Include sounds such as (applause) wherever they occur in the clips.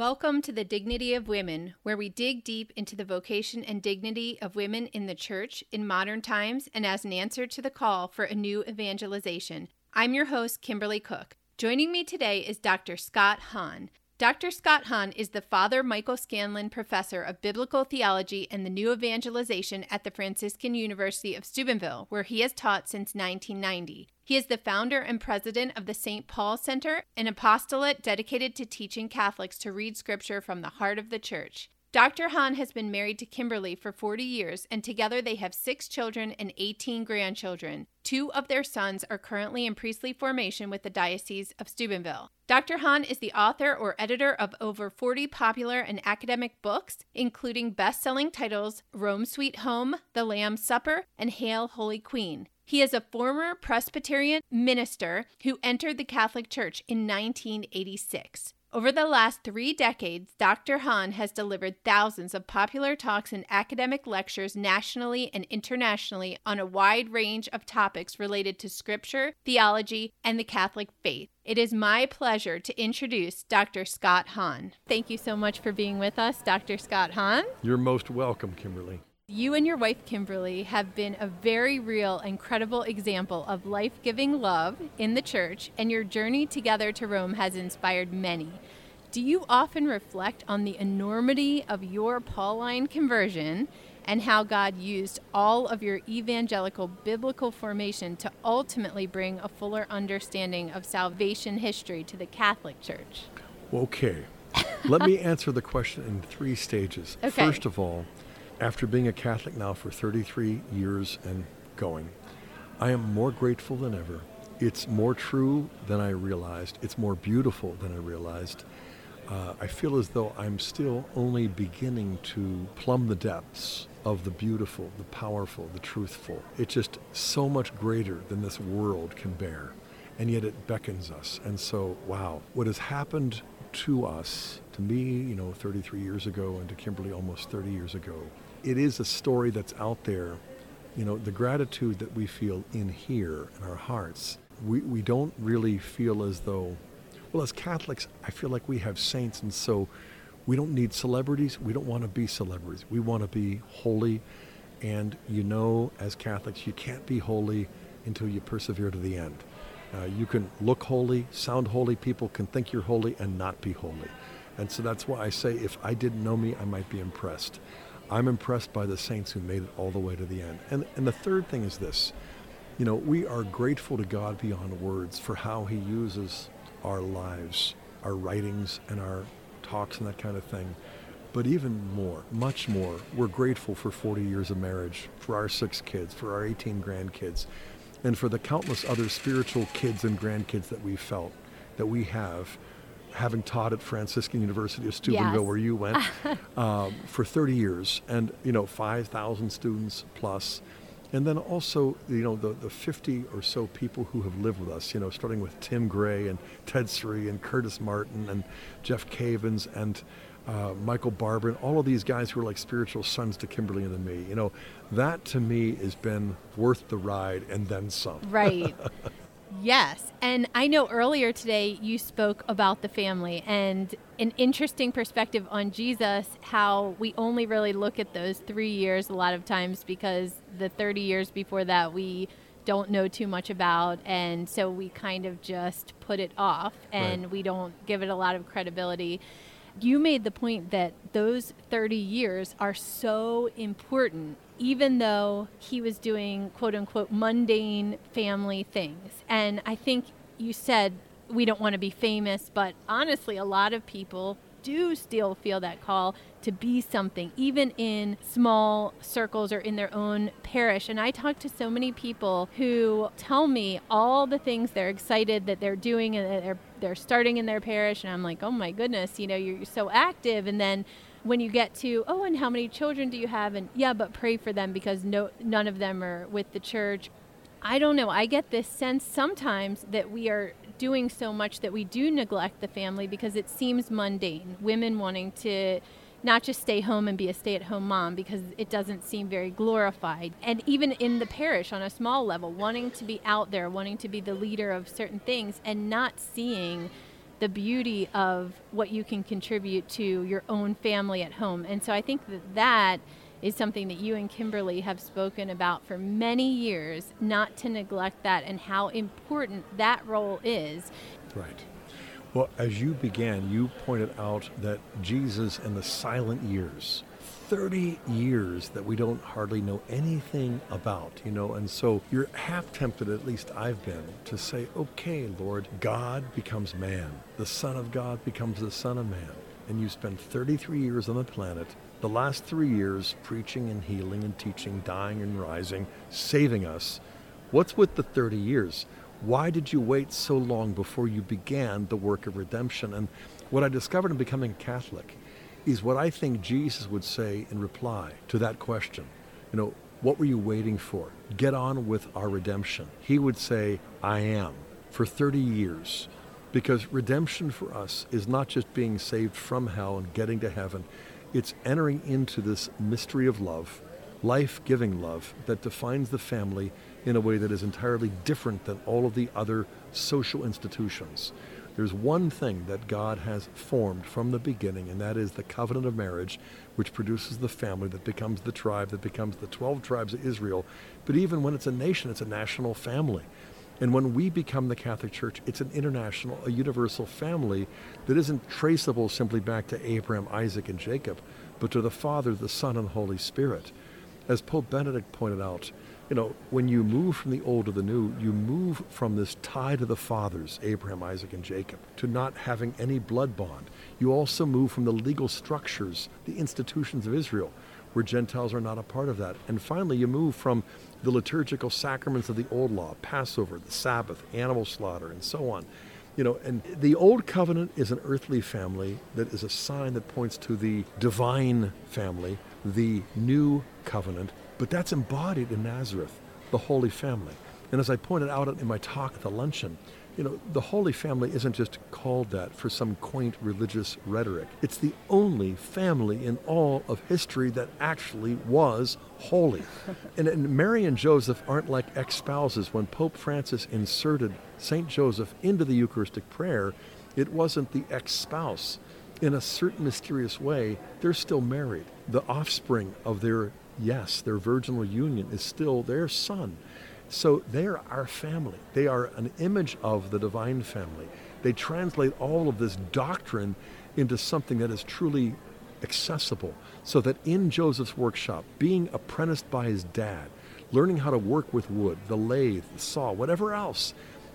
Welcome to the Dignity of Women, where we dig deep into the vocation and dignity of women in the church in modern times and as an answer to the call for a new evangelization. I'm your host, Kimberly Cook. Joining me today is Dr. Scott Hahn. Dr. Scott Hahn is the Father Michael Scanlon Professor of Biblical Theology and the New Evangelization at the Franciscan University of Steubenville, where he has taught since 1990. He is the founder and president of the St. Paul Center, an apostolate dedicated to teaching Catholics to read Scripture from the heart of the Church. Dr. Hahn has been married to Kimberly for 40 years, and together they have six children and 18 grandchildren. Two of their sons are currently in priestly formation with the Diocese of Steubenville. Dr. Hahn is the author or editor of over 40 popular and academic books, including best selling titles Rome Sweet Home, The Lamb's Supper, and Hail Holy Queen. He is a former Presbyterian minister who entered the Catholic Church in 1986. Over the last three decades, Dr. Hahn has delivered thousands of popular talks and academic lectures nationally and internationally on a wide range of topics related to scripture, theology, and the Catholic faith. It is my pleasure to introduce Dr. Scott Hahn. Thank you so much for being with us, Dr. Scott Hahn. You're most welcome, Kimberly. You and your wife, Kimberly, have been a very real and credible example of life giving love in the church, and your journey together to Rome has inspired many. Do you often reflect on the enormity of your Pauline conversion and how God used all of your evangelical biblical formation to ultimately bring a fuller understanding of salvation history to the Catholic Church? Okay. Let me (laughs) answer the question in three stages. Okay. First of all, after being a Catholic now for 33 years and going, I am more grateful than ever. It's more true than I realized. It's more beautiful than I realized. Uh, I feel as though I'm still only beginning to plumb the depths of the beautiful, the powerful, the truthful. It's just so much greater than this world can bear. And yet it beckons us. And so, wow, what has happened to us, to me, you know, 33 years ago, and to Kimberly almost 30 years ago, it is a story that's out there. You know, the gratitude that we feel in here in our hearts, we, we don't really feel as though, well, as Catholics, I feel like we have saints, and so we don't need celebrities. We don't want to be celebrities. We want to be holy. And you know, as Catholics, you can't be holy until you persevere to the end. Uh, you can look holy, sound holy, people can think you're holy and not be holy. And so that's why I say if I didn't know me, I might be impressed. I'm impressed by the saints who made it all the way to the end. And, and the third thing is this you know, we are grateful to God beyond words for how He uses our lives, our writings, and our talks and that kind of thing. But even more, much more, we're grateful for 40 years of marriage, for our six kids, for our 18 grandkids, and for the countless other spiritual kids and grandkids that we felt, that we have having taught at Franciscan University of Steubenville, Yes. where you went, (laughs) um, for 30 years, and you know, 5,000 students plus, and then also, you know, the, the 50 or so people who have lived with us, you know, starting with Tim Gray and Ted Sri and Curtis Martin and Jeff Cavins and uh, Michael Barber and all of these guys who are like spiritual sons to Kimberly and to me. You know, that to me has been worth the ride and then some. Right. (laughs) yes. And I know earlier today you spoke about the family and an interesting perspective on Jesus, how we only really look at those three years a lot of times because the 30 years before that we don't know too much about. And so we kind of just put it off and Right. we don't give it a lot of credibility. You made the point that those 30 years are so important, even though he was doing quote unquote mundane family things. And I think you said we don't want to be famous, but honestly, a lot of people do still feel that call to be something, even in small circles or in their own parish. And I talk to so many people who tell me all the things they're excited that they're doing and that they're they're starting in their parish, and I'm like, oh my goodness, you know, you're so active, and then when you get to oh and how many children do you have and yeah but pray for them because no none of them are with the church I don't know. I get this sense sometimes that we are doing so much that we do neglect the family because it seems mundane. Women wanting to not just stay home and be a stay at home mom because it doesn't seem very glorified. And even in the parish on a small level, wanting to be out there, wanting to be the leader of certain things and not seeing the beauty of what you can contribute to your own family at home. And so I think that that is something that you and Kimberly have spoken about for many years, not to neglect that and how important that role is. Right. Well, as you began, you pointed out that Jesus in the silent years, 30 years that we don't hardly know anything about, you know, and so you're half tempted, at least I've been, to say, okay, Lord, God becomes man, the Son of God becomes the Son of Man, and you spend 33 years on the planet, the last three years preaching and healing and teaching, dying and rising, saving us. What's with the 30 years? Why did you wait so long before you began the work of redemption? And what I discovered in becoming Catholic is what I think Jesus would say in reply to that question. You know, what were you waiting for? Get on with our redemption. He would say, I am, for 30 years. Because redemption for us is not just being saved from hell and getting to heaven, it's entering into this mystery of love, life giving love, that defines the family in a way that is entirely different than all of the other social institutions. There's one thing that God has formed from the beginning, and that is the covenant of marriage, which produces the family that becomes the tribe, that becomes the 12 tribes of Israel. But even when it's a nation, it's a national family. And when we become the Catholic Church, it's an international, a universal family that isn't traceable simply back to Abraham, Isaac, and Jacob, but to the Father, the Son, and the Holy Spirit. As Pope Benedict pointed out, you know, when you move from the old to the new, you move from this tie to the fathers, Abraham, Isaac, and Jacob, to not having any blood bond. You also move from the legal structures, the institutions of Israel, where Gentiles are not a part of that. And finally, you move from the liturgical sacraments of the old law, Passover, the Sabbath, animal slaughter, and so on. You know, and the old covenant is an earthly family that is a sign that points to the divine family, the new covenant but that's embodied in Nazareth, the Holy Family. And as I pointed out in my talk at the luncheon, you know, the Holy Family isn't just called that for some quaint religious rhetoric. It's the only family in all of history that actually was holy. (laughs) and, and Mary and Joseph aren't like ex spouses. When Pope Francis inserted St. Joseph into the Eucharistic prayer, it wasn't the ex spouse. In a certain mysterious way, they're still married. The offspring of their yes, their virginal union is still their son. So they are our family. They are an image of the divine family. They translate all of this doctrine into something that is truly accessible. So that in Joseph's workshop, being apprenticed by his dad, learning how to work with wood, the lathe, the saw, whatever else.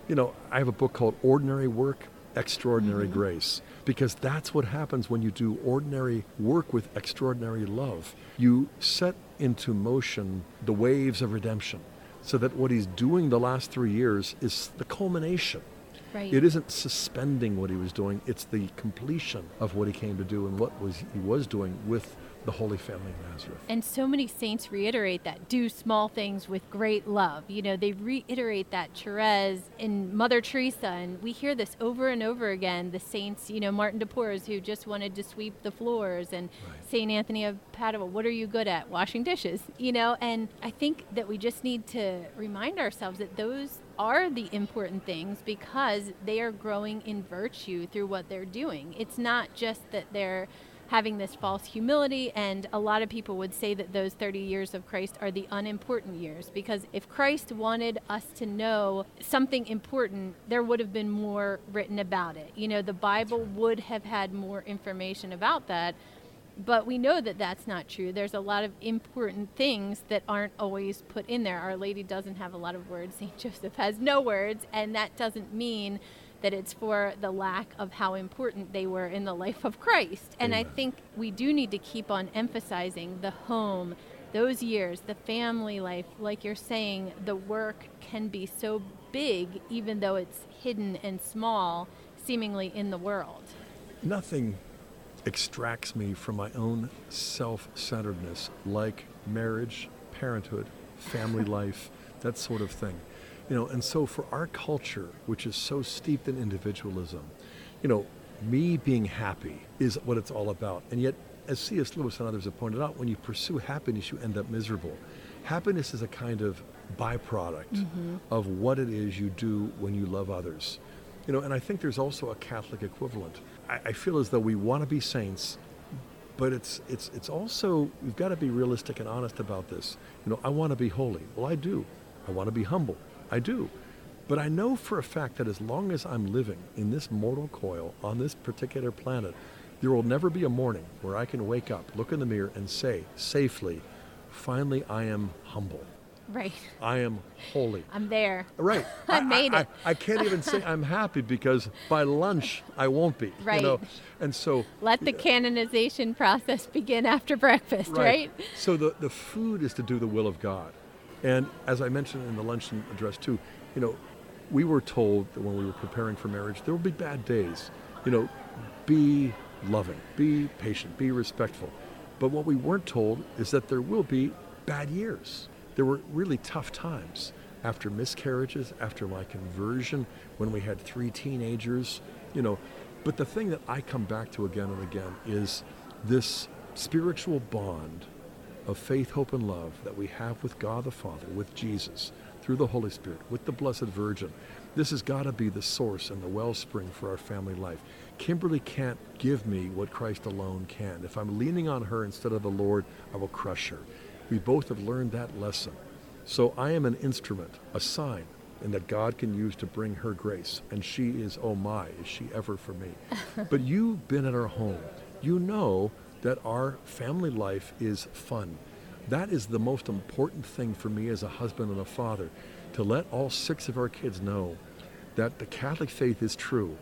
You know, I have a book called Ordinary Work, Extraordinary mm-hmm. Grace because that's what happens when you do ordinary work with extraordinary love. You set into motion the waves of redemption so that what he's doing the last three years is the culmination. Right. It isn't suspending what he was doing, it's the completion of what he came to do and what was he was doing with the Holy Family of Nazareth. And so many saints reiterate that do small things with great love. You know, they reiterate that Therese and Mother Teresa, and we hear this over and over again. The saints, you know, Martin de Porres, who just wanted to sweep the floors, and right. St. Anthony of Padua, what are you good at? Washing dishes, (laughs) you know? And I think that we just need to remind ourselves that those are the important things because they are growing in virtue through what they're doing. It's not just that they're having this false humility. And a lot of people would say that those 30 years of Christ are the unimportant years because if Christ wanted us to know something important, there would have been more written about it. You know, the Bible would have had more information about that. But we know that that's not true. There's a lot of important things that aren't always put in there. Our Lady doesn't have a lot of words, (laughs) St. Joseph has no words, and that doesn't mean that it's for the lack of how important they were in the life of Christ. And Amen. I think we do need to keep on emphasizing the home, those years, the family life. Like you're saying, the work can be so big, even though it's hidden and small, seemingly in the world. Nothing extracts me from my own self centeredness like marriage, parenthood, family (laughs) life, that sort of thing. You know, and so for our culture, which is so steeped in individualism, you know, me being happy is what it's all about. And yet, as C.S. Lewis and others have pointed out, when you pursue happiness, you end up miserable. Happiness is a kind of byproduct mm-hmm. of what it is you do when you love others. You know, and I think there's also a Catholic equivalent. I, I feel as though we want to be saints, but it's it's it's also we've got to be realistic and honest about this. You know, I want to be holy. Well, I do. I want to be humble. I do. But I know for a fact that as long as I'm living in this mortal coil on this particular planet, there will never be a morning where I can wake up, look in the mirror, and say safely, finally, I am humble. Right. I am holy. I'm there. Right. (laughs) I made I, it. I, I can't even say I'm happy because by lunch I won't be. Right. You know? And so Let the canonization process begin after breakfast, right? So the, the food is to do the will of God. And as I mentioned in the luncheon address too, you know, we were told that when we were preparing for marriage, there will be bad days. You know, be loving, be patient, be respectful. But what we weren't told is that there will be bad years. There were really tough times after miscarriages, after my conversion, when we had three teenagers, you know. But the thing that I come back to again and again is this spiritual bond of faith, hope, and love that we have with God the Father, with Jesus, through the Holy Spirit, with the Blessed Virgin. This has got to be the source and the wellspring for our family life. Kimberly can't give me what Christ alone can. If I'm leaning on her instead of the Lord, I will crush her. We both have learned that lesson. So I am an instrument, a sign, and that God can use to bring her grace. And she is, oh my, is she ever for me. (laughs) but you've been at our home. You know that our family life is fun. That is the most important thing for me as a husband and a father, to let all six of our kids know that the Catholic faith is true,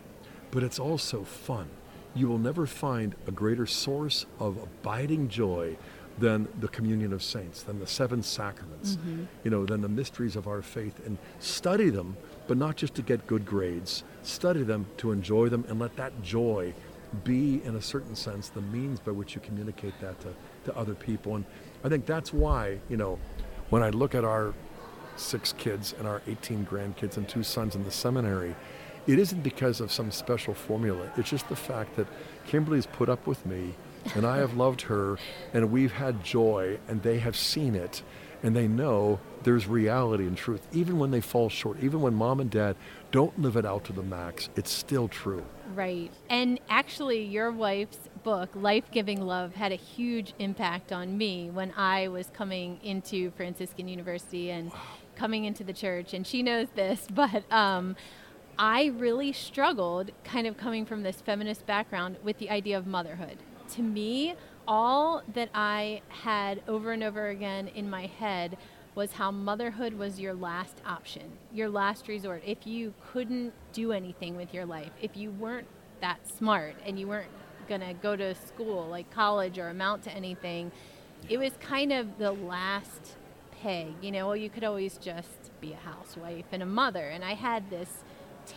but it's also fun. You will never find a greater source of abiding joy than the communion of saints, than the seven sacraments, mm-hmm. you know, than the mysteries of our faith. And study them, but not just to get good grades. Study them to enjoy them and let that joy be, in a certain sense, the means by which you communicate that to, to other people. And I think that's why, you know, when I look at our six kids and our 18 grandkids and two sons in the seminary, it isn't because of some special formula. It's just the fact that Kimberly's put up with me and I have loved her and we've had joy and they have seen it and they know there's reality and truth. Even when they fall short, even when mom and dad don't live it out to the max, it's still true. Right. And actually, your wife's book, Life Giving Love, had a huge impact on me when I was coming into Franciscan University and coming into the church. And she knows this, (laughs) but um, I really struggled, kind of coming from this feminist background, with the idea of motherhood. To me, all that I had over and over again in my head was how motherhood was your last option, your last resort. If you couldn't do anything with your life, if you weren't that smart and you weren't going to go to school like college or amount to anything, it was kind of the last peg. You know, well, you could always just be a housewife and a mother. And I had this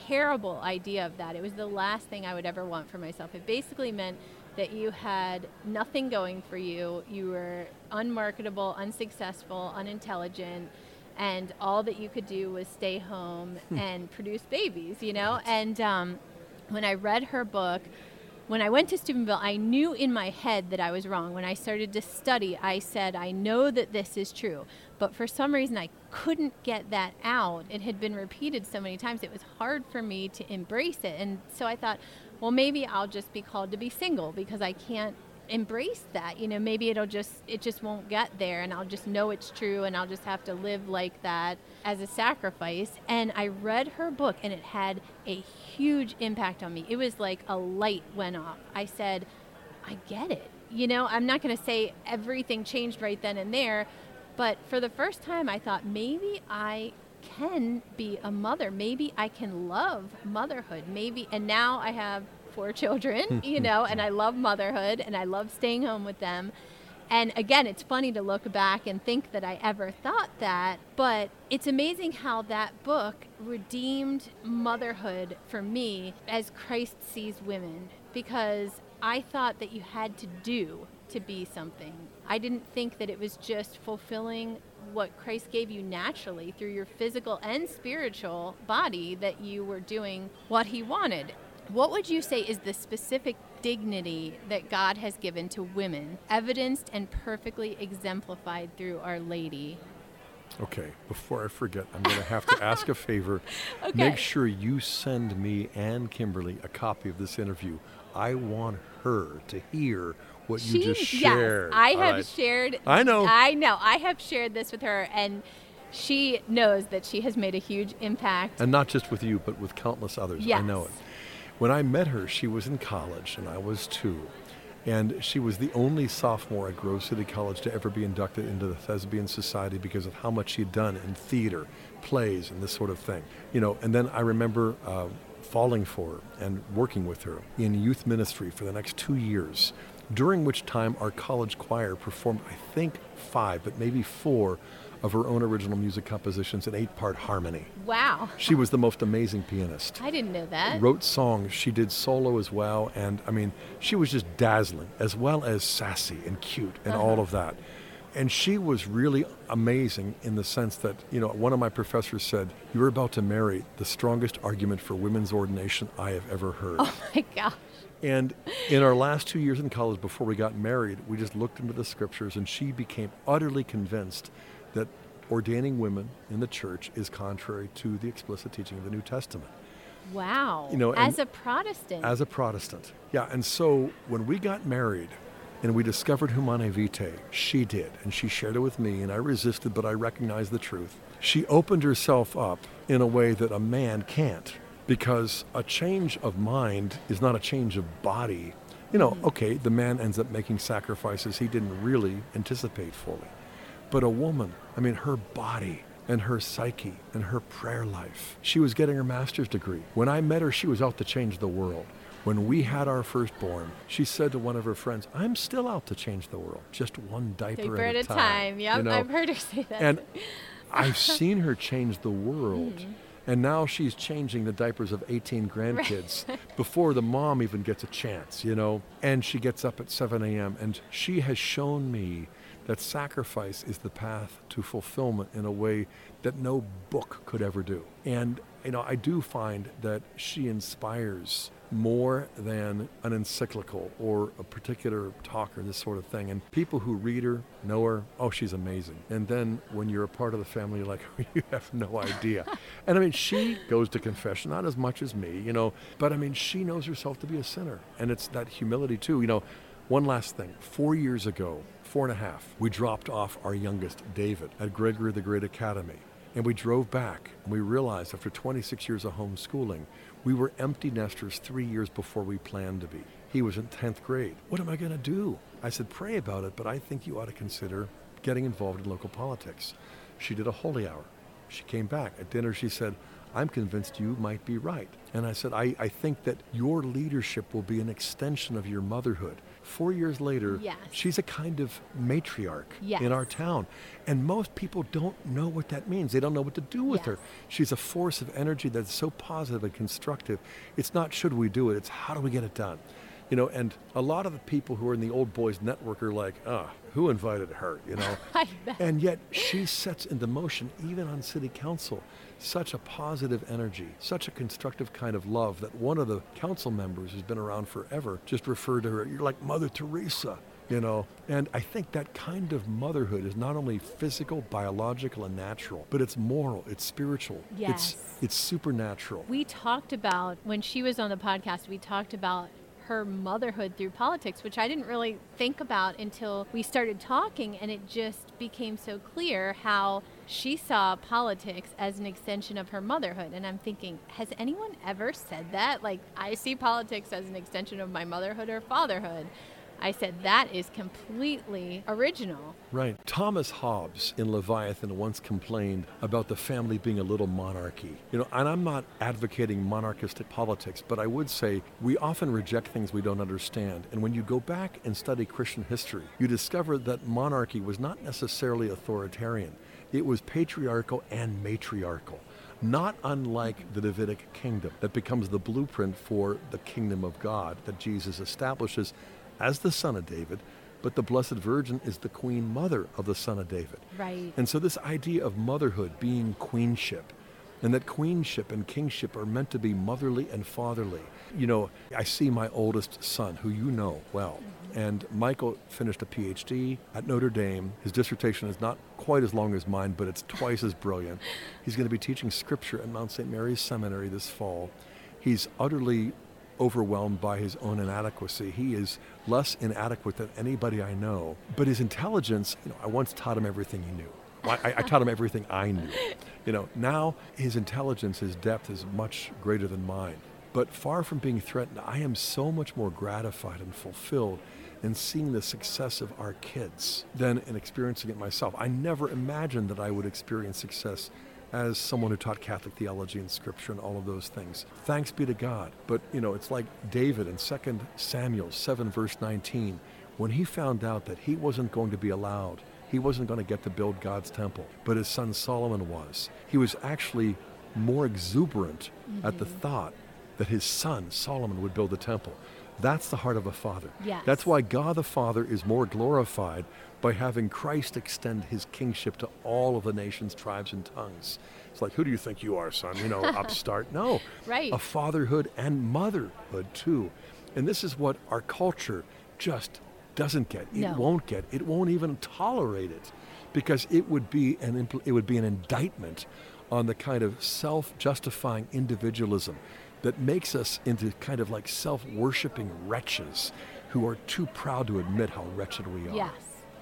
terrible idea of that. It was the last thing I would ever want for myself. It basically meant that you had nothing going for you. You were unmarketable, unsuccessful, unintelligent, and all that you could do was stay home and produce babies, you know? And um, when I read her book, when I went to Steubenville, I knew in my head that I was wrong. When I started to study, I said, I know that this is true. But for some reason, I couldn't get that out. It had been repeated so many times, it was hard for me to embrace it. And so I thought, well, maybe I'll just be called to be single because I can't embrace that. You know, maybe it'll just, it just won't get there and I'll just know it's true and I'll just have to live like that as a sacrifice. And I read her book and it had a huge impact on me. It was like a light went off. I said, I get it. You know, I'm not going to say everything changed right then and there, but for the first time, I thought maybe I can be a mother. Maybe I can love motherhood. Maybe, and now I have four children, (laughs) you know, and I love motherhood and I love staying home with them. And again, it's funny to look back and think that I ever thought that, but it's amazing how that book redeemed motherhood for me as Christ sees women because I thought that you had to do to be something. I didn't think that it was just fulfilling what Christ gave you naturally through your physical and spiritual body that you were doing what he wanted. What would you say is the specific dignity that God has given to women, evidenced and perfectly exemplified through Our Lady? Okay, before I forget, I'm going to have to (laughs) ask a favor. Okay. Make sure you send me and Kimberly a copy of this interview. I want her to hear what you just shared. Yes, I All have right. shared. I know. I know. I have shared this with her, and she knows that she has made a huge impact. And not just with you, but with countless others. I know it. When I met her, she was in college, and I was too. And she was the only sophomore at Grove City College to ever be inducted into the Thespian Society because of how much she'd done in theater, plays, and this sort of thing. You know, and then I remember uh, falling for her and working with her in youth ministry for the next two years, during which time our college choir performed, I think, five, but maybe four of her own original music compositions in eight part harmony. Wow. She was the most amazing pianist. I didn't know that. Wrote songs. She did solo as well. And I mean, she was just dazzling, as well as sassy and cute and uh-huh. all of that. And she was really amazing in the sense that, you know, one of my professors said, You're about to marry the strongest argument for women's ordination I have ever heard. Oh my gosh. And in our last two years in college before we got married, we just looked into the scriptures and she became utterly convinced that ordaining women in the church is contrary to the explicit teaching of the New Testament Wow. You know, as a Protestant. as a Protestant. Yeah, and so when we got married and we discovered Humanae Vitae, she did, and she shared it with me, and I resisted, but I recognized the truth. She opened herself up in a way that a man can't, because a change of mind is not a change of body. You know, mm-hmm. okay, the man ends up making sacrifices he didn't really anticipate fully. But a woman, I mean, her body and her psyche and her prayer life. She was getting her master's degree. When I met her, she was out to change the world. When we had our firstborn, she said to one of her friends, I'm still out to change the world, just one diaper, Diaper at, a time. time. Yep, You know? I've heard her say that. And (laughs) I've seen her change the world. Mm-hmm. And now she's changing the diapers of 18 grandkids (laughs) before the mom even gets a chance, you know? And she gets up at 7 a.m. And she has shown me that sacrifice is the path to fulfillment in a way that no book could ever do. And, you know, I do find that she inspires more than an encyclical or a particular talker, this sort of thing. And people who read her know her, oh, she's amazing. And then when you're a part of the family, you're like, (laughs) you have no idea. and I mean, she goes to confession, not as much as me, you know, but I mean, she knows herself to be a sinner. And it's that humility too. You know, one last thing. Four years ago, four and a half, we dropped off our youngest, David, at Gregory the Great Academy. And we drove back and we realized after 26 years of homeschooling, we were empty nesters three years before we planned to be. He was in 10th grade. What am I going to do? I said, pray about it, but I think you ought to consider getting involved in local politics. She did a holy hour. She came back. At dinner, she said, I'm convinced you might be right. And I said, I, I think that your leadership will be an extension of your motherhood. Four years later, Yes. she's a kind of matriarch Yes. in our town. And most people don't know what that means. They don't know what to do with her. She's a force of energy that's so positive and constructive. It's not should we do it, it's how do we get it done. You know, and a lot of the people who are in the old boys network are like, ah, who invited her, you know? (laughs) And yet she sets into motion, even on city council, such a positive energy, such a constructive kind of love that one of the council members who's been around forever just referred to her, you're like Mother Teresa, you know? And I think that kind of motherhood is not only physical, biological, and natural, but it's moral, it's spiritual, Yes. it's, it's supernatural. we talked about when she was on the podcast we talked about her motherhood through politics which i didn't really think about until we started talking and it just became so clear how she saw politics as an extension of her motherhood. And i'm thinking has anyone ever said that? Like i see politics as an extension of my motherhood or fatherhood i said that is completely original Right. Thomas Hobbes in Leviathan once complained about the family being a little monarchy. You know, and I'm not advocating monarchistic politics, but I would say we often reject things we don't understand. And when you go back and study Christian history, you discover that monarchy was not necessarily authoritarian. It was patriarchal and matriarchal. Not unlike the Davidic kingdom that becomes the blueprint for the kingdom of God that Jesus establishes as the son of David, but the Blessed Virgin is the queen mother of the son of David. right And so, this idea of motherhood being queenship, and that queenship and kingship are meant to be motherly and fatherly. You know, I see my oldest son, who you know well, mm-hmm. and Michael finished a PhD at Notre Dame. His dissertation is not quite as long as mine, but it's twice as brilliant. (laughs) He's going to be teaching scripture at Mount St. Mary's Seminary this fall. He's utterly overwhelmed by his own inadequacy. He is less inadequate than anybody I know. But his intelligence, you know, I once taught him everything he knew. I, I, taught him everything I knew. You know, now his intelligence, his depth is much greater than mine. But far from being threatened, I am so much more gratified and fulfilled in seeing the success of our kids than in experiencing it myself. I never imagined that I would experience success as someone who taught Catholic theology and scripture and all of those things. Thanks be to God. But, you know, it's like David in 2 Samuel 7, verse 19, when he found out that he wasn't going to be allowed, he wasn't going to get to build God's temple, but his son Solomon was. He was actually more exuberant mm-hmm. at the mm-hmm. thought that his son Solomon would build the temple. That's the heart of a father. Yes. That's why God the Father is more glorified by having Christ extend his kingship to all of the nations, tribes, and tongues. It's like, who do you think you are, son? You know, (laughs) upstart? No. Right. A fatherhood and motherhood, too. And this is what our culture just doesn't get. It no. won't get. It won't even tolerate it because it would be an, impl- it would be an indictment on the kind of self-justifying individualism that makes us into kind of like self-worshipping wretches who are too proud to admit how wretched we are. Yes,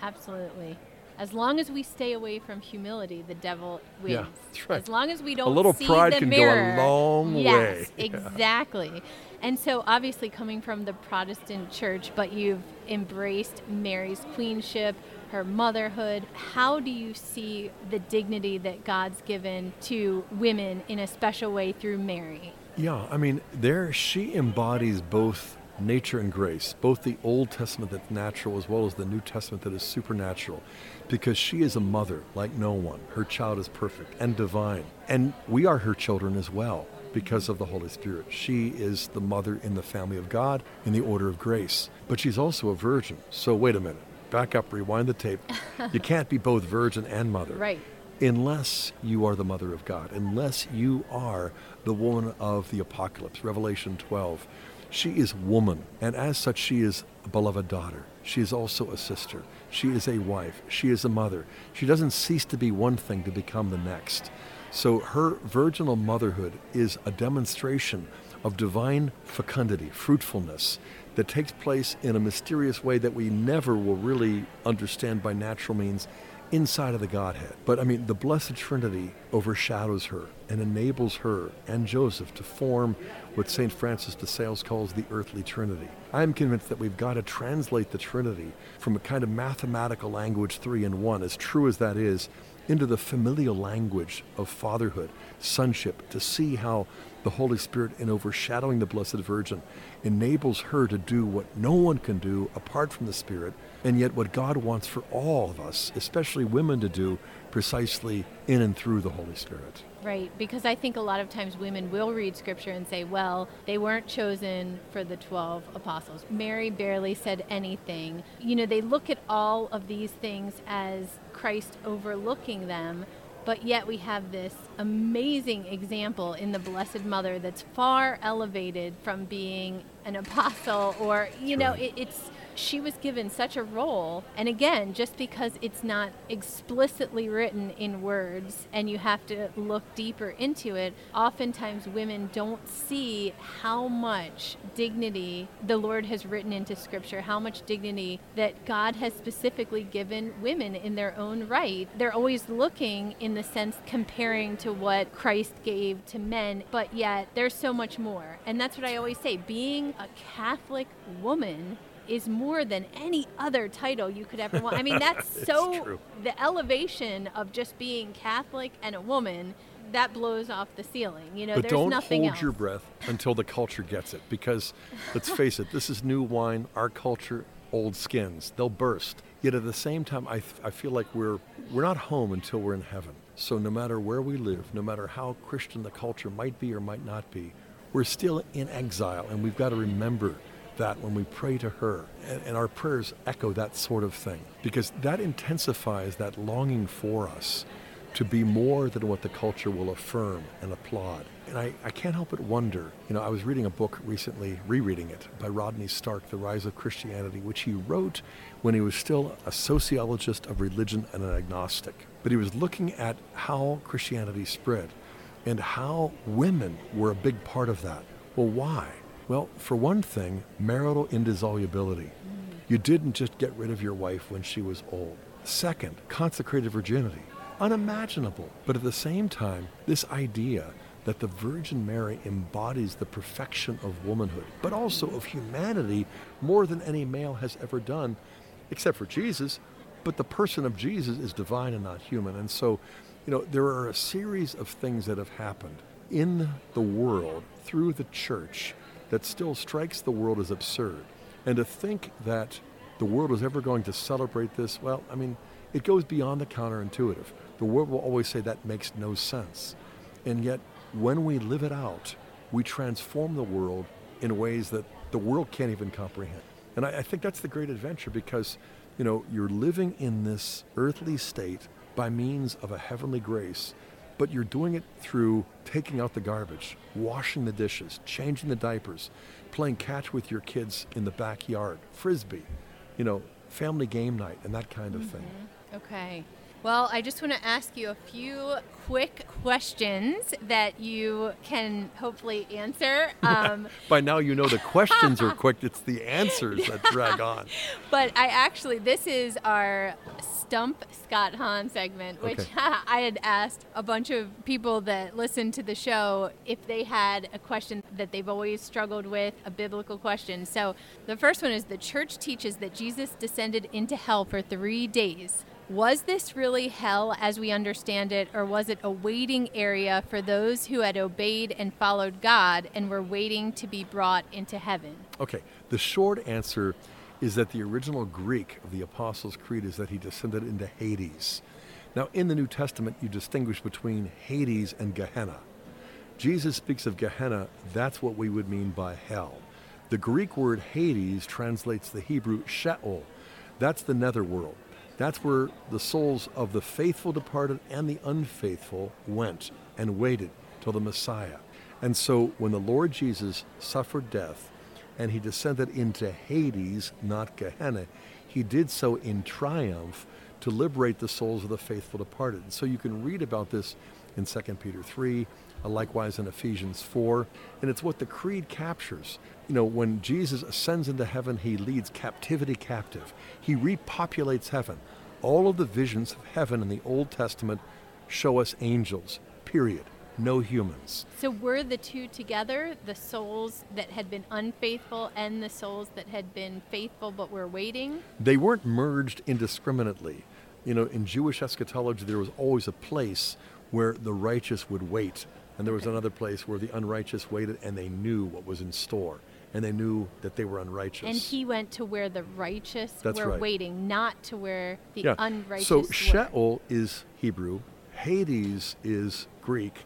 absolutely. As long as we stay away from humility, the devil wins. Yeah, that's right. As long as we don't a little see pride the can mirror. go a long yes, way. (laughs) exactly. And so, obviously, coming from the Protestant church, but you've embraced Mary's queenship, her motherhood. How do you see the dignity that God's given to women in a special way through Mary? Yeah, I mean, there she embodies both nature and grace, both the Old Testament that's natural as well as the New Testament that is supernatural, because she is a mother like no one. Her child is perfect and divine. And we are her children as well because of the Holy Spirit. She is the mother in the family of God in the order of grace. But she's also a virgin. So wait a minute. Back up, rewind the tape. (laughs) you can't be both virgin and mother. Right unless you are the mother of God, unless you are the woman of the apocalypse, Revelation 12. She is woman, and as such, she is a beloved daughter. She is also a sister. She is a wife. She is a mother. She doesn't cease to be one thing to become the next. So her virginal motherhood is a demonstration of divine fecundity, fruitfulness, that takes place in a mysterious way that we never will really understand by natural means inside of the Godhead. But I mean, the Blessed Trinity overshadows her and enables her and Joseph to form what St. Francis de Sales calls the earthly Trinity. I'm convinced that we've got to translate the Trinity from a kind of mathematical language, three in one, as true as that is, into the familial language of fatherhood, sonship, to see how the Holy Spirit, in overshadowing the Blessed Virgin, enables her to do what no one can do apart from the Spirit, and yet what God wants for all of us, especially women, to do precisely in and through the Holy Spirit. Right, because I think a lot of times women will read scripture and say, well, they weren't chosen for the 12 apostles. Mary barely said anything. You know, they look at all of these things as Christ overlooking them, but yet we have this amazing example in the Blessed Mother that's far elevated from being an apostle or, you know, it, it's she was given such a role. And again, just because it's not explicitly written in words and you have to look deeper into it, oftentimes women don't see how much dignity the Lord has written into Scripture, how much dignity that God has specifically given women in their own right. They're always looking in the sense comparing to what Christ gave to men, but yet there's so much more. And that's what I always say being a Catholic woman is more than any other title you could ever want. I mean, that's (laughs) so true. the elevation of just being Catholic and a woman that blows off the ceiling. You know, but there's don't nothing hold else. your breath until the culture gets it, because (laughs) let's face it, this is new wine. Our culture, old skins, they'll burst. Yet at the same time, I, I feel like we're we're not home until we're in heaven. So no matter where we live, no matter how Christian the culture might be or might not be, we're still in exile, and we've got to remember that when we pray to her. And, and, our prayers echo that sort of thing because that intensifies that longing for us to be more than what the culture will affirm and applaud. And I, I can't help but wonder. You know, I was reading a book recently, rereading it, by Rodney Stark, The Rise of Christianity, which he wrote when he was still a sociologist of religion and an agnostic. But he was looking at how Christianity spread and how women were a big part of that. Well, why? Well, for one thing, marital indissolubility. Mm. You didn't just get rid of your wife when she was old. Second, consecrated virginity. Unimaginable. But at the same time, this idea that the Virgin Mary embodies the perfection of womanhood, but also of humanity more than any male has ever done, except for Jesus. But the person of Jesus is divine and not human. And so, you know, there are a series of things that have happened in the world through the church that still strikes the world as absurd. And to think that the world is ever going to celebrate this, well, I mean, it goes beyond the counterintuitive. The world will always say that makes no sense. And yet, when we live it out, we transform the world in ways that the world can't even comprehend. And I, I think that's the great adventure because, you know, you're living in this earthly state by means of a heavenly grace but you're doing it through taking out the garbage, washing the dishes, changing the diapers, playing catch with your kids in the backyard, frisbee, you know, family game night, and that kind of mm-hmm. thing. Okay. Well, I just want to ask you a few quick questions that you can hopefully answer. (laughs) Um, By now, you know the questions are (laughs) quick, it's the answers that drag on. (laughs) But I actually, this is our Stump Scott Hahn segment, which okay. I had asked a bunch of people that listen to the show if they had a question that they've always struggled with, a biblical question. So the first one is the church teaches that Jesus descended into hell for three days. Was this really hell as we understand it, or was it a waiting area for those who had obeyed and followed God and were waiting to be brought into heaven? Okay, the short answer is that the original Greek of the Apostles' Creed is that he descended into Hades. Now, in the New Testament, you distinguish between Hades and Gehenna. Jesus speaks of Gehenna, that's what we would mean by hell. The Greek word Hades translates the Hebrew Sheol. That's the netherworld. That's where the souls of the faithful departed and the unfaithful went and waited till the Messiah. And so when the Lord Jesus suffered death and he descended into Hades, not Gehenna, he did so in triumph to liberate the souls of the faithful departed. So you can read about this in 2 Peter 3, uh, likewise in Ephesians 4, and it's what the creed captures. You know, when Jesus ascends into heaven, he leads captivity captive. He repopulates heaven. All of the visions of heaven in the Old Testament show us angels, period. No humans. So were the two together, the souls that had been unfaithful and the souls that had been faithful but were waiting? They weren't merged indiscriminately. You know, in Jewish eschatology, there was always a place where the righteous would wait and there was another place where the unrighteous waited and they knew what was in store and they knew that they were unrighteous. And he went to where the righteous That's were right. waiting, not to where the yeah. unrighteous so were. Sheol is Hebrew, Hades is Greek.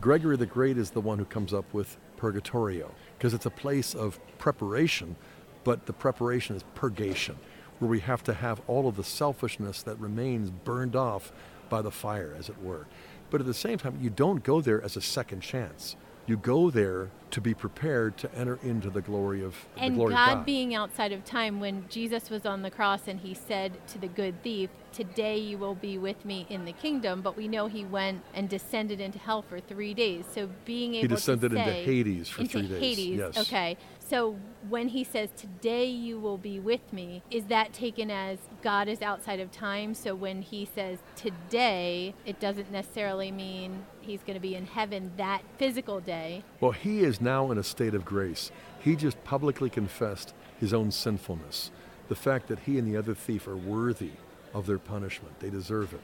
Gregory the Great is the one who comes up with Purgatorio because it's a place of preparation, but the preparation is purgation, where we have to have all of the selfishness that remains burned off by the fire, as it were. But at the same time, you don't go there as a second chance. You go there to be prepared to enter into the glory of and the glory God, of God. being outside of time, when Jesus was on the cross and he said to the good thief, "Today you will be with me in the kingdom," but we know he went and descended into hell for three days. So being able to he descended to into Hades for into three days. Hades, Yes. okay. So when he says, Today you will be with me, is that taken as God is outside of time? So when he says today, it doesn't necessarily mean he's going to be in heaven that physical day. Well, he is now in a state of grace. He just publicly confessed his own sinfulness, the fact that he and the other thief are worthy of their punishment, they deserve it.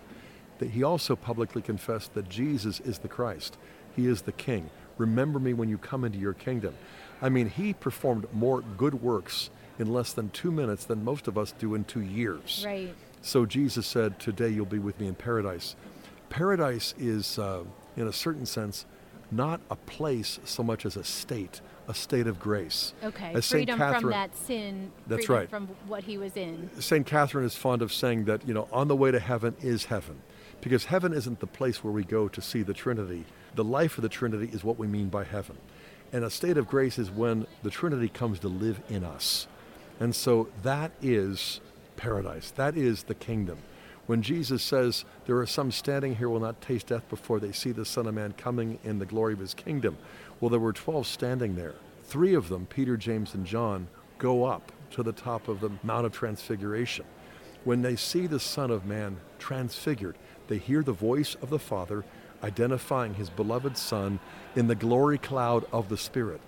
That he also publicly confessed that Jesus is the Christ, he is the King. Remember me when you come into your kingdom. I mean, he performed more good works in less than two minutes than most of us do in two years. Right. So Jesus said, Today you'll be with me in paradise. Paradise is, uh, in a certain sense, not a place so much as a state, a state of grace. Okay, As Saint freedom from that sin. That's freedom right. From what he was in. St. Catherine is fond of saying that, you know, on the way to heaven is heaven. Because heaven isn't the place where we go to see the Trinity. The life of the Trinity is what we mean by heaven. And a state of grace is when the Trinity comes to live in us. And so that is paradise. That is the kingdom. When Jesus says, There are some standing here will not taste death before they see the Son of Man coming in the glory of his kingdom. Well, there were 12 standing there. Three of them, Peter, James, and John, go up to the top of the Mount of Transfiguration. When they see the Son of Man transfigured, they hear the voice of the Father identifying his beloved Son in the glory cloud of the Spirit.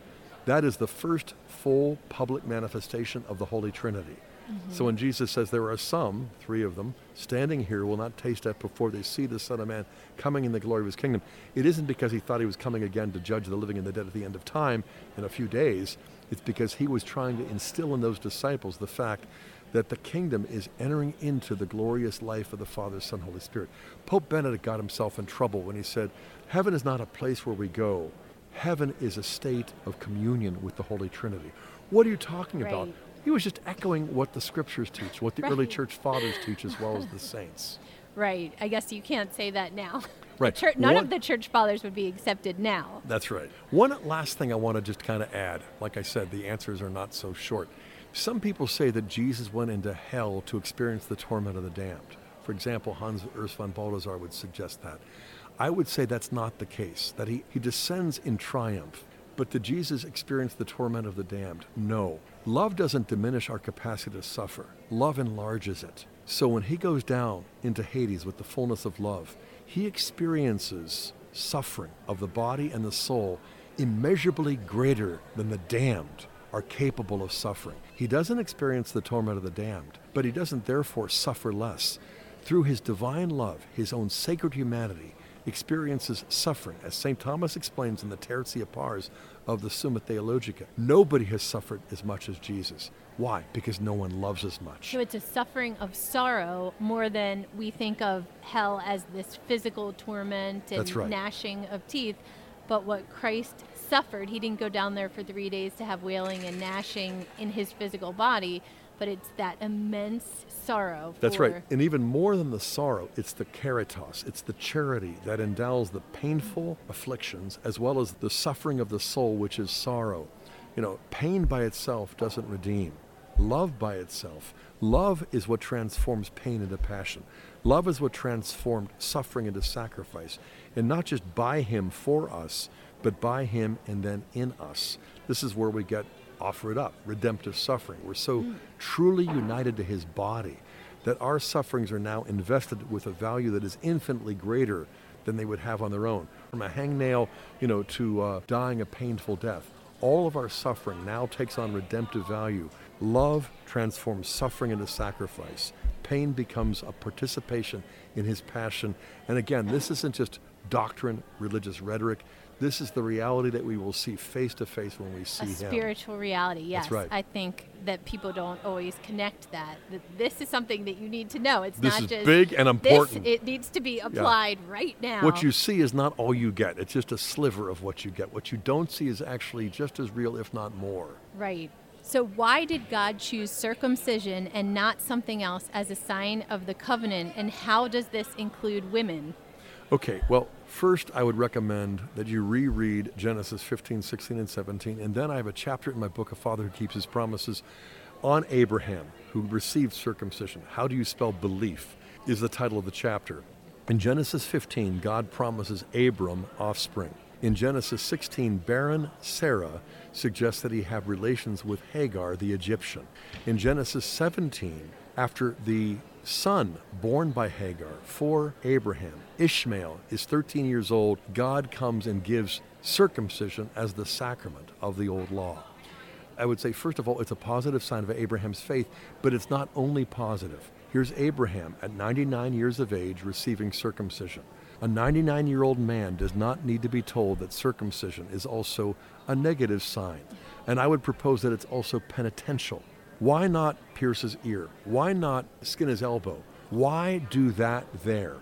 That is the first full public manifestation of the Holy Trinity. Mm-hmm. So when Jesus says there are some, three of them, standing here will not taste death before they see the Son of Man coming in the glory of his kingdom, it isn't because he thought he was coming again to judge the living and the dead at the end of time in a few days. It's because he was trying to instill in those disciples the fact that the kingdom is entering into the glorious life of the Father, Son, Holy Spirit. Pope Benedict got himself in trouble when he said, Heaven is not a place where we go. Heaven is a state of communion with the Holy Trinity. What are you talking about? He was just echoing what the scriptures teach, what the early church fathers (laughs) teach, as well as the saints. Right. I guess you can't say that now. (laughs) Right. Chur- none One- of the church fathers would be accepted now. That's right. One last thing I want to just kind of add. Like I said, the answers are not so short. Some people say that Jesus went into hell to experience the torment of the damned. For example, Hans Urs von Balthasar would suggest that. I would say that's not the case, that he, he descends in triumph. But did Jesus experience the torment of the damned? No. Love doesn't diminish our capacity to suffer, love enlarges it. So when he goes down into Hades with the fullness of love, he experiences suffering of the body and the soul immeasurably greater than the damned are capable of suffering. He doesn't experience the torment of the damned, but he doesn't therefore suffer less. Through his divine love, his own sacred humanity experiences suffering, as St. Thomas explains in the Tertia Pars of the Summa Theologica. Nobody has suffered as much as Jesus. Why? Because no one loves as much. So it's a suffering of sorrow more than we think of hell as this physical torment and right. gnashing of teeth. But what Christ suffered, he didn't go down there for three days to have wailing and gnashing in his physical body, but it's that immense sorrow. That's right. And even more than the sorrow, it's the caritas, it's the charity that endows the painful afflictions as well as the suffering of the soul, which is sorrow. You know, pain by itself doesn't redeem. Love by itself. Love is what transforms pain into passion. Love is what transformed suffering into sacrifice. And not just by Him for us, but by Him and then in us. This is where we get offered up, redemptive suffering. We're so truly united to his body that our sufferings are now invested with a value that is infinitely greater than they would have on their own. From a hangnail, you know, to uh, dying a painful death, all of our suffering now takes on redemptive value. Love transforms suffering into sacrifice. Pain becomes a participation in his passion. And again, this isn't just doctrine, religious rhetoric. This is the reality that we will see face to face when we see a him. spiritual reality. Yes, right. I think that people don't always connect that. That this is something that you need to know. It's This not is just big and important. This, it needs to be applied right now. What you see is not all you get. It's just a sliver of what you get. What you don't see is actually just as real, if not more. Right. So, why did God choose circumcision and not something else as a sign of the covenant? And how does this include women? Okay, well, first I would recommend that you reread Genesis 15, 16, and 17. And then I have a chapter in my book, A Father Who Keeps His Promises, on Abraham, who received circumcision. How do you spell belief? Is the title of the chapter. In Genesis 15, God promises Abram offspring. In Genesis 16, barren Sarah suggests that he have relations with Hagar, the Egyptian. In Genesis 17, after the son born by Hagar for Abraham, Ishmael, is 13 years old, God comes and gives circumcision as the sacrament of the old law. I would say, first of all, it's a positive sign of Abraham's faith, but it's not only positive. Here's Abraham at 99 years of age receiving circumcision. A 99 year old man does not need to be told that circumcision is also a negative sign. And I would propose that it's also penitential. Why not pierce his ear? Why not skin his elbow? Why do that there?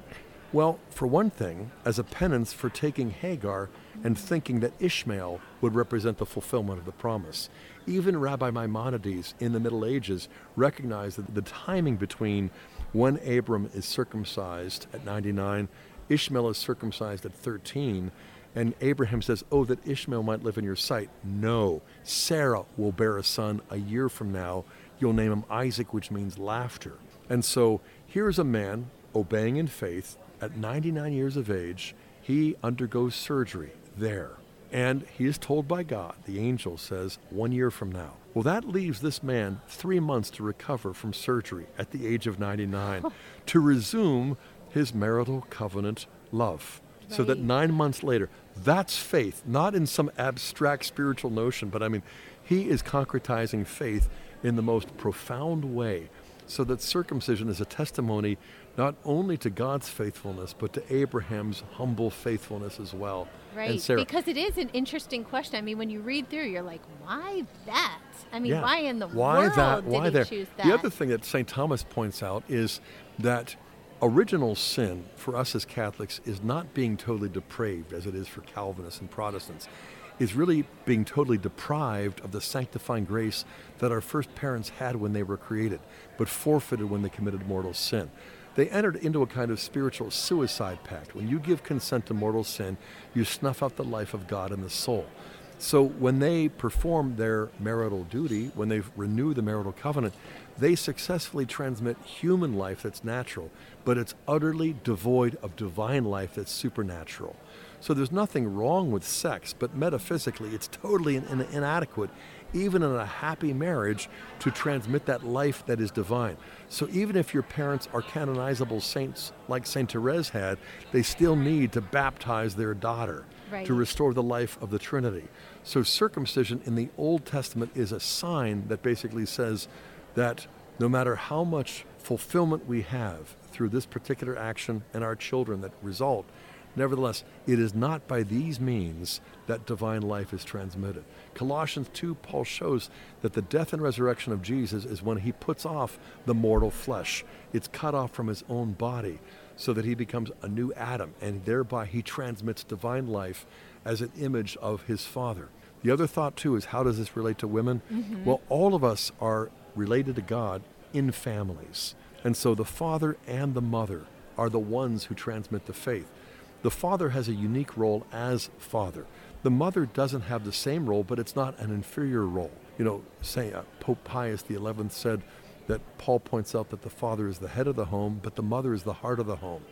Well, for one thing, as a penance for taking Hagar and thinking that Ishmael would represent the fulfillment of the promise. Even Rabbi Maimonides in the Middle Ages recognized that the timing between when Abram is circumcised at 99, Ishmael is circumcised at 13, and Abraham says, Oh, that Ishmael might live in your sight. No, Sarah will bear a son a year from now. You'll name him Isaac, which means laughter. And so here's a man obeying in faith at 99 years of age. He undergoes surgery there. And he is told by God, the angel says, one year from now. Well, that leaves this man three months to recover from surgery at the age of 99 to resume his marital covenant love. Right. So that nine months later, that's faith, not in some abstract spiritual notion, but I mean, he is concretizing faith in the most profound way. So that circumcision is a testimony not only to God's faithfulness, but to Abraham's humble faithfulness as well. Right. Because it is an interesting question. I mean, when you read through, you're like, why that? I mean, yeah. why in the why world that? Why did there? choose that? The other thing that St. Thomas points out is that original sin for us as Catholics is not being totally depraved as it is for Calvinists and Protestants. Is really being totally deprived of the sanctifying grace that our first parents had when they were created, but forfeited when they committed mortal sin. They entered into a kind of spiritual suicide pact. When you give consent to mortal sin, you snuff out the life of God in the soul. So when they perform their marital duty, when they renew the marital covenant, they successfully transmit human life that's natural, but it's utterly devoid of divine life that's supernatural. So there's nothing wrong with sex, but metaphysically it's totally in, in, inadequate, even in a happy marriage, to transmit that life that is divine. So even if your parents are canonizable saints like Saint Therese had, they still need to baptize their daughter right. to restore the life of the Trinity. So circumcision in the Old Testament is a sign that basically says that no matter how much fulfillment we have through this particular action and our children that result, nevertheless, it is not by these means that divine life is transmitted. Colossians 2, Paul shows that the death and resurrection of Jesus is when he puts off the mortal flesh. It's cut off from his own body so that he becomes a new Adam, and thereby he transmits divine life as an image of his Father. The other thought, too, is how does this relate to women? Mm-hmm. Well, all of us are related to God in families. And so the father and the mother are the ones who transmit the faith. The father has a unique role as father. The mother doesn't have the same role, but it's not an inferior role. You know, say uh, Pope Pius XI said that Paul points out that the father is the head of the home, but the mother is the heart of the home.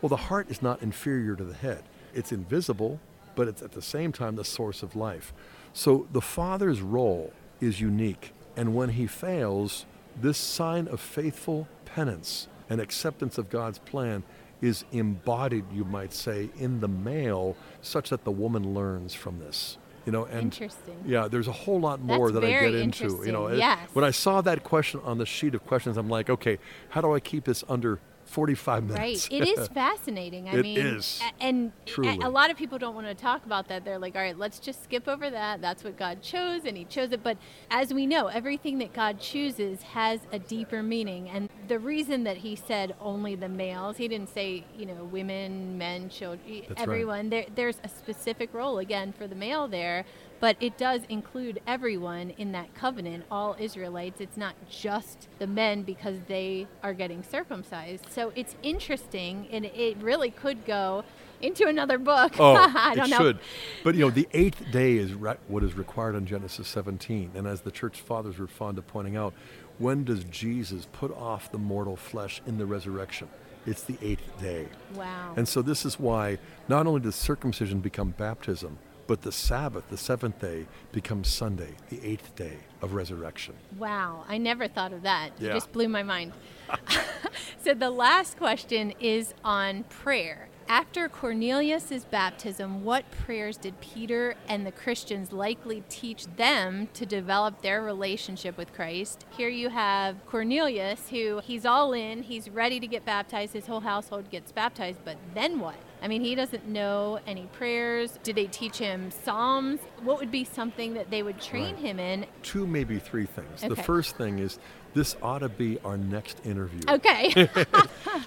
Well, the heart is not inferior to the head. It's invisible, but it's at the same time the source of life. So the father's role is unique. And when he fails, this sign of faithful penance and acceptance of God's plan is embodied, you might say, in the male, such that the woman learns from this. You know, and interesting. Yeah, there's a whole lot more That's that I get into. You know, yes. when I saw that question on the sheet of questions, I'm like, okay, how do I keep this under 45 minutes. Right. (laughs) It is fascinating. I it mean, is. And Truly. a lot of people don't want to talk about that. They're like, all right, let's just skip over that. That's what God chose, and He chose it. But as we know, everything that God chooses has a deeper meaning. And the reason that He said only the males, He didn't say, you know, women, men, children, That's everyone. Right. There, there's a specific role, again, for the male there but it does include everyone in that covenant, all Israelites. It's not just the men because they are getting circumcised. So it's interesting, and it really could go into another book. Oh, (laughs) I don't it know. should. But you know, the eighth day is re- what is required in Genesis 17, and as the church fathers were fond of pointing out, when does Jesus put off the mortal flesh in the resurrection? It's the eighth day. Wow. And so this is why not only does circumcision become baptism, but the Sabbath, the seventh day, becomes Sunday, the eighth day of resurrection. Wow, I never thought of that. Yeah. You just blew my mind. (laughs) so the last question is on prayer. After Cornelius' baptism, what prayers did Peter and the Christians likely teach them to develop their relationship with Christ? Here you have Cornelius, who he's all in, he's ready to get baptized, his whole household gets baptized, but then what? I mean, he doesn't know any prayers. Did they teach him Psalms? What would be something that they would train right. him in? Two, maybe three things. Okay. The first thing is This ought to be our next interview. Okay. (laughs) (laughs)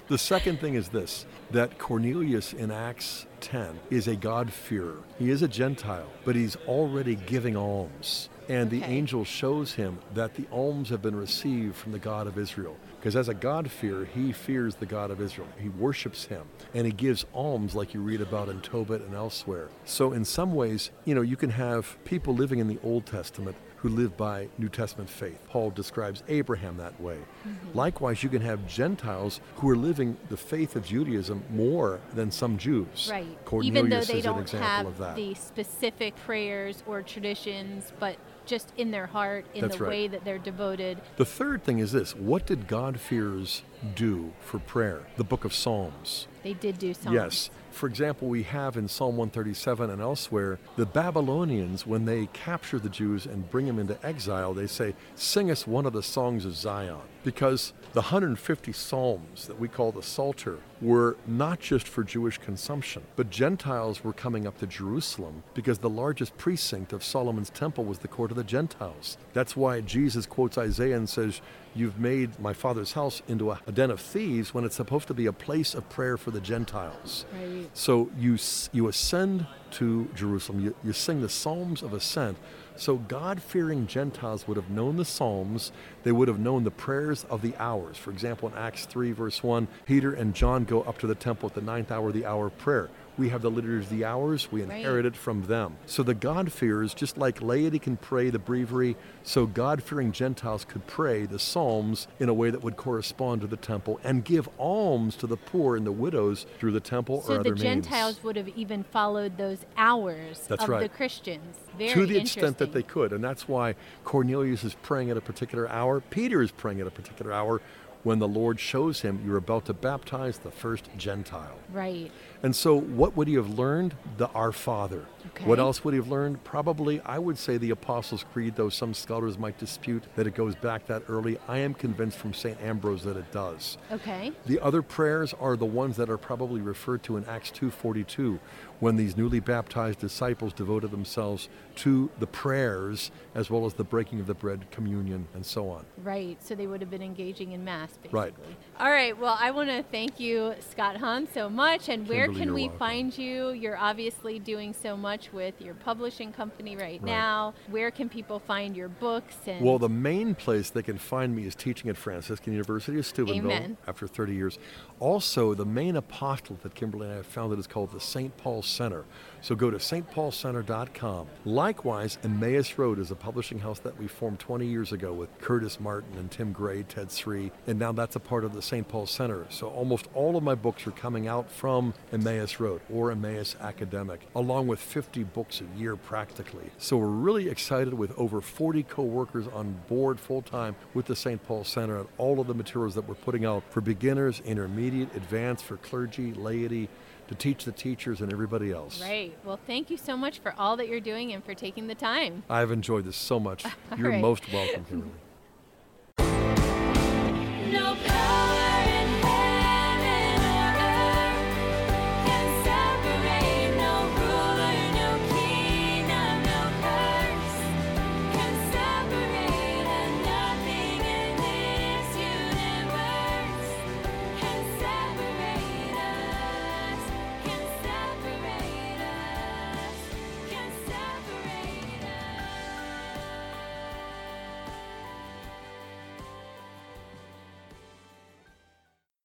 The second thing is this that Cornelius in Acts 10 is a God-fearer. He is a Gentile, but he's already giving alms. And the angel shows him that the alms have been received from the God of Israel. Because as a God-fearer, he fears the God of Israel. He worships him. And he gives alms like you read about in Tobit and elsewhere. So in some ways, you know, you can have people living in the Old Testament who live by New Testament faith. Paul describes Abraham that way. Mm-hmm. Likewise, you can have Gentiles who are living the faith of Judaism more than some Jews. right. Cornelius Even though they don't have the specific prayers or traditions, but just in their heart, in That's the right. way that they're devoted. The third thing is this what did God-fearers do for prayer? The book of Psalms. They did do something. Yes. For example, we have in Psalm 137 and elsewhere, the Babylonians, when they capture the Jews and bring them into exile, they say, Sing us one of the songs of Zion. Because the 150 Psalms that we call the Psalter were not just for Jewish consumption, but Gentiles were coming up to Jerusalem because the largest precinct of Solomon's temple was the court of the Gentiles. That's why Jesus quotes Isaiah and says, You've made my father's house into a, den of thieves when it's supposed to be a place of prayer for the Gentiles. Right. So you you ascend to Jerusalem. You, you sing the Psalms of Ascent. So God-fearing Gentiles would have known the Psalms. They would have known the prayers of the hours. For example, in Acts 3, verse 1, Peter and John go up to the temple at the ninth hour, the hour of prayer. We have the liturgy of the hours. We Right. inherit it from them. So the God-fearers, just like laity can pray the breviary, so God-fearing Gentiles could pray the Psalms in a way that would correspond to the temple and give alms to the poor and the widows through the temple So or the other means. Gentiles would have even followed those hours That's of the. Christians. Very to the extent that they could. And that's why Cornelius is praying at a particular hour. Peter is praying at a particular hour when the Lord shows him, You're about to baptize the first Gentile. Right. And so, what would he have learned? The Our Father. Okay. What else would he have learned? Probably, I would say, the Apostles' Creed, though some scholars might dispute that it goes back that early. I am convinced from St. Ambrose that it does. Okay. The other prayers are the ones that are probably referred to in Acts 2:42 when these newly baptized disciples devoted themselves to the prayers as well as the breaking of the bread, communion, and so on. Right. So they would have been engaging in mass, basically. Right. All right. Well, I want to thank you, Scott Hahn, so much. And where can we welcome. find you? You're obviously doing so much with your publishing company right, Right. now. Where can people find your books? And Well, the main place they can find me is teaching at Franciscan University of Steubenville Amen. after 30 years. Also, the main apostolate that Kimberly and I have founded is called the St. Paul Center. So go to stpaulcenter.com. Likewise, Emmaus Road is a publishing house that we formed 20 years ago with Curtis Martin and Tim Gray, Ted Sri, and now that's a part of the St. Paul Center. So almost all of my books are coming out from Emmaus Road or Emmaus Academic, along with 50 books a year practically. So we're really excited with over 40 co-workers on board full-time with the St. Paul Center and all of the materials that we're putting out for beginners, intermediate, advanced, for clergy, laity, to teach the teachers and everybody else. Right. Well, thank you so much for all that you're doing and for taking the time. I've enjoyed this so much. (laughs) you're right. most welcome, Kimberly. No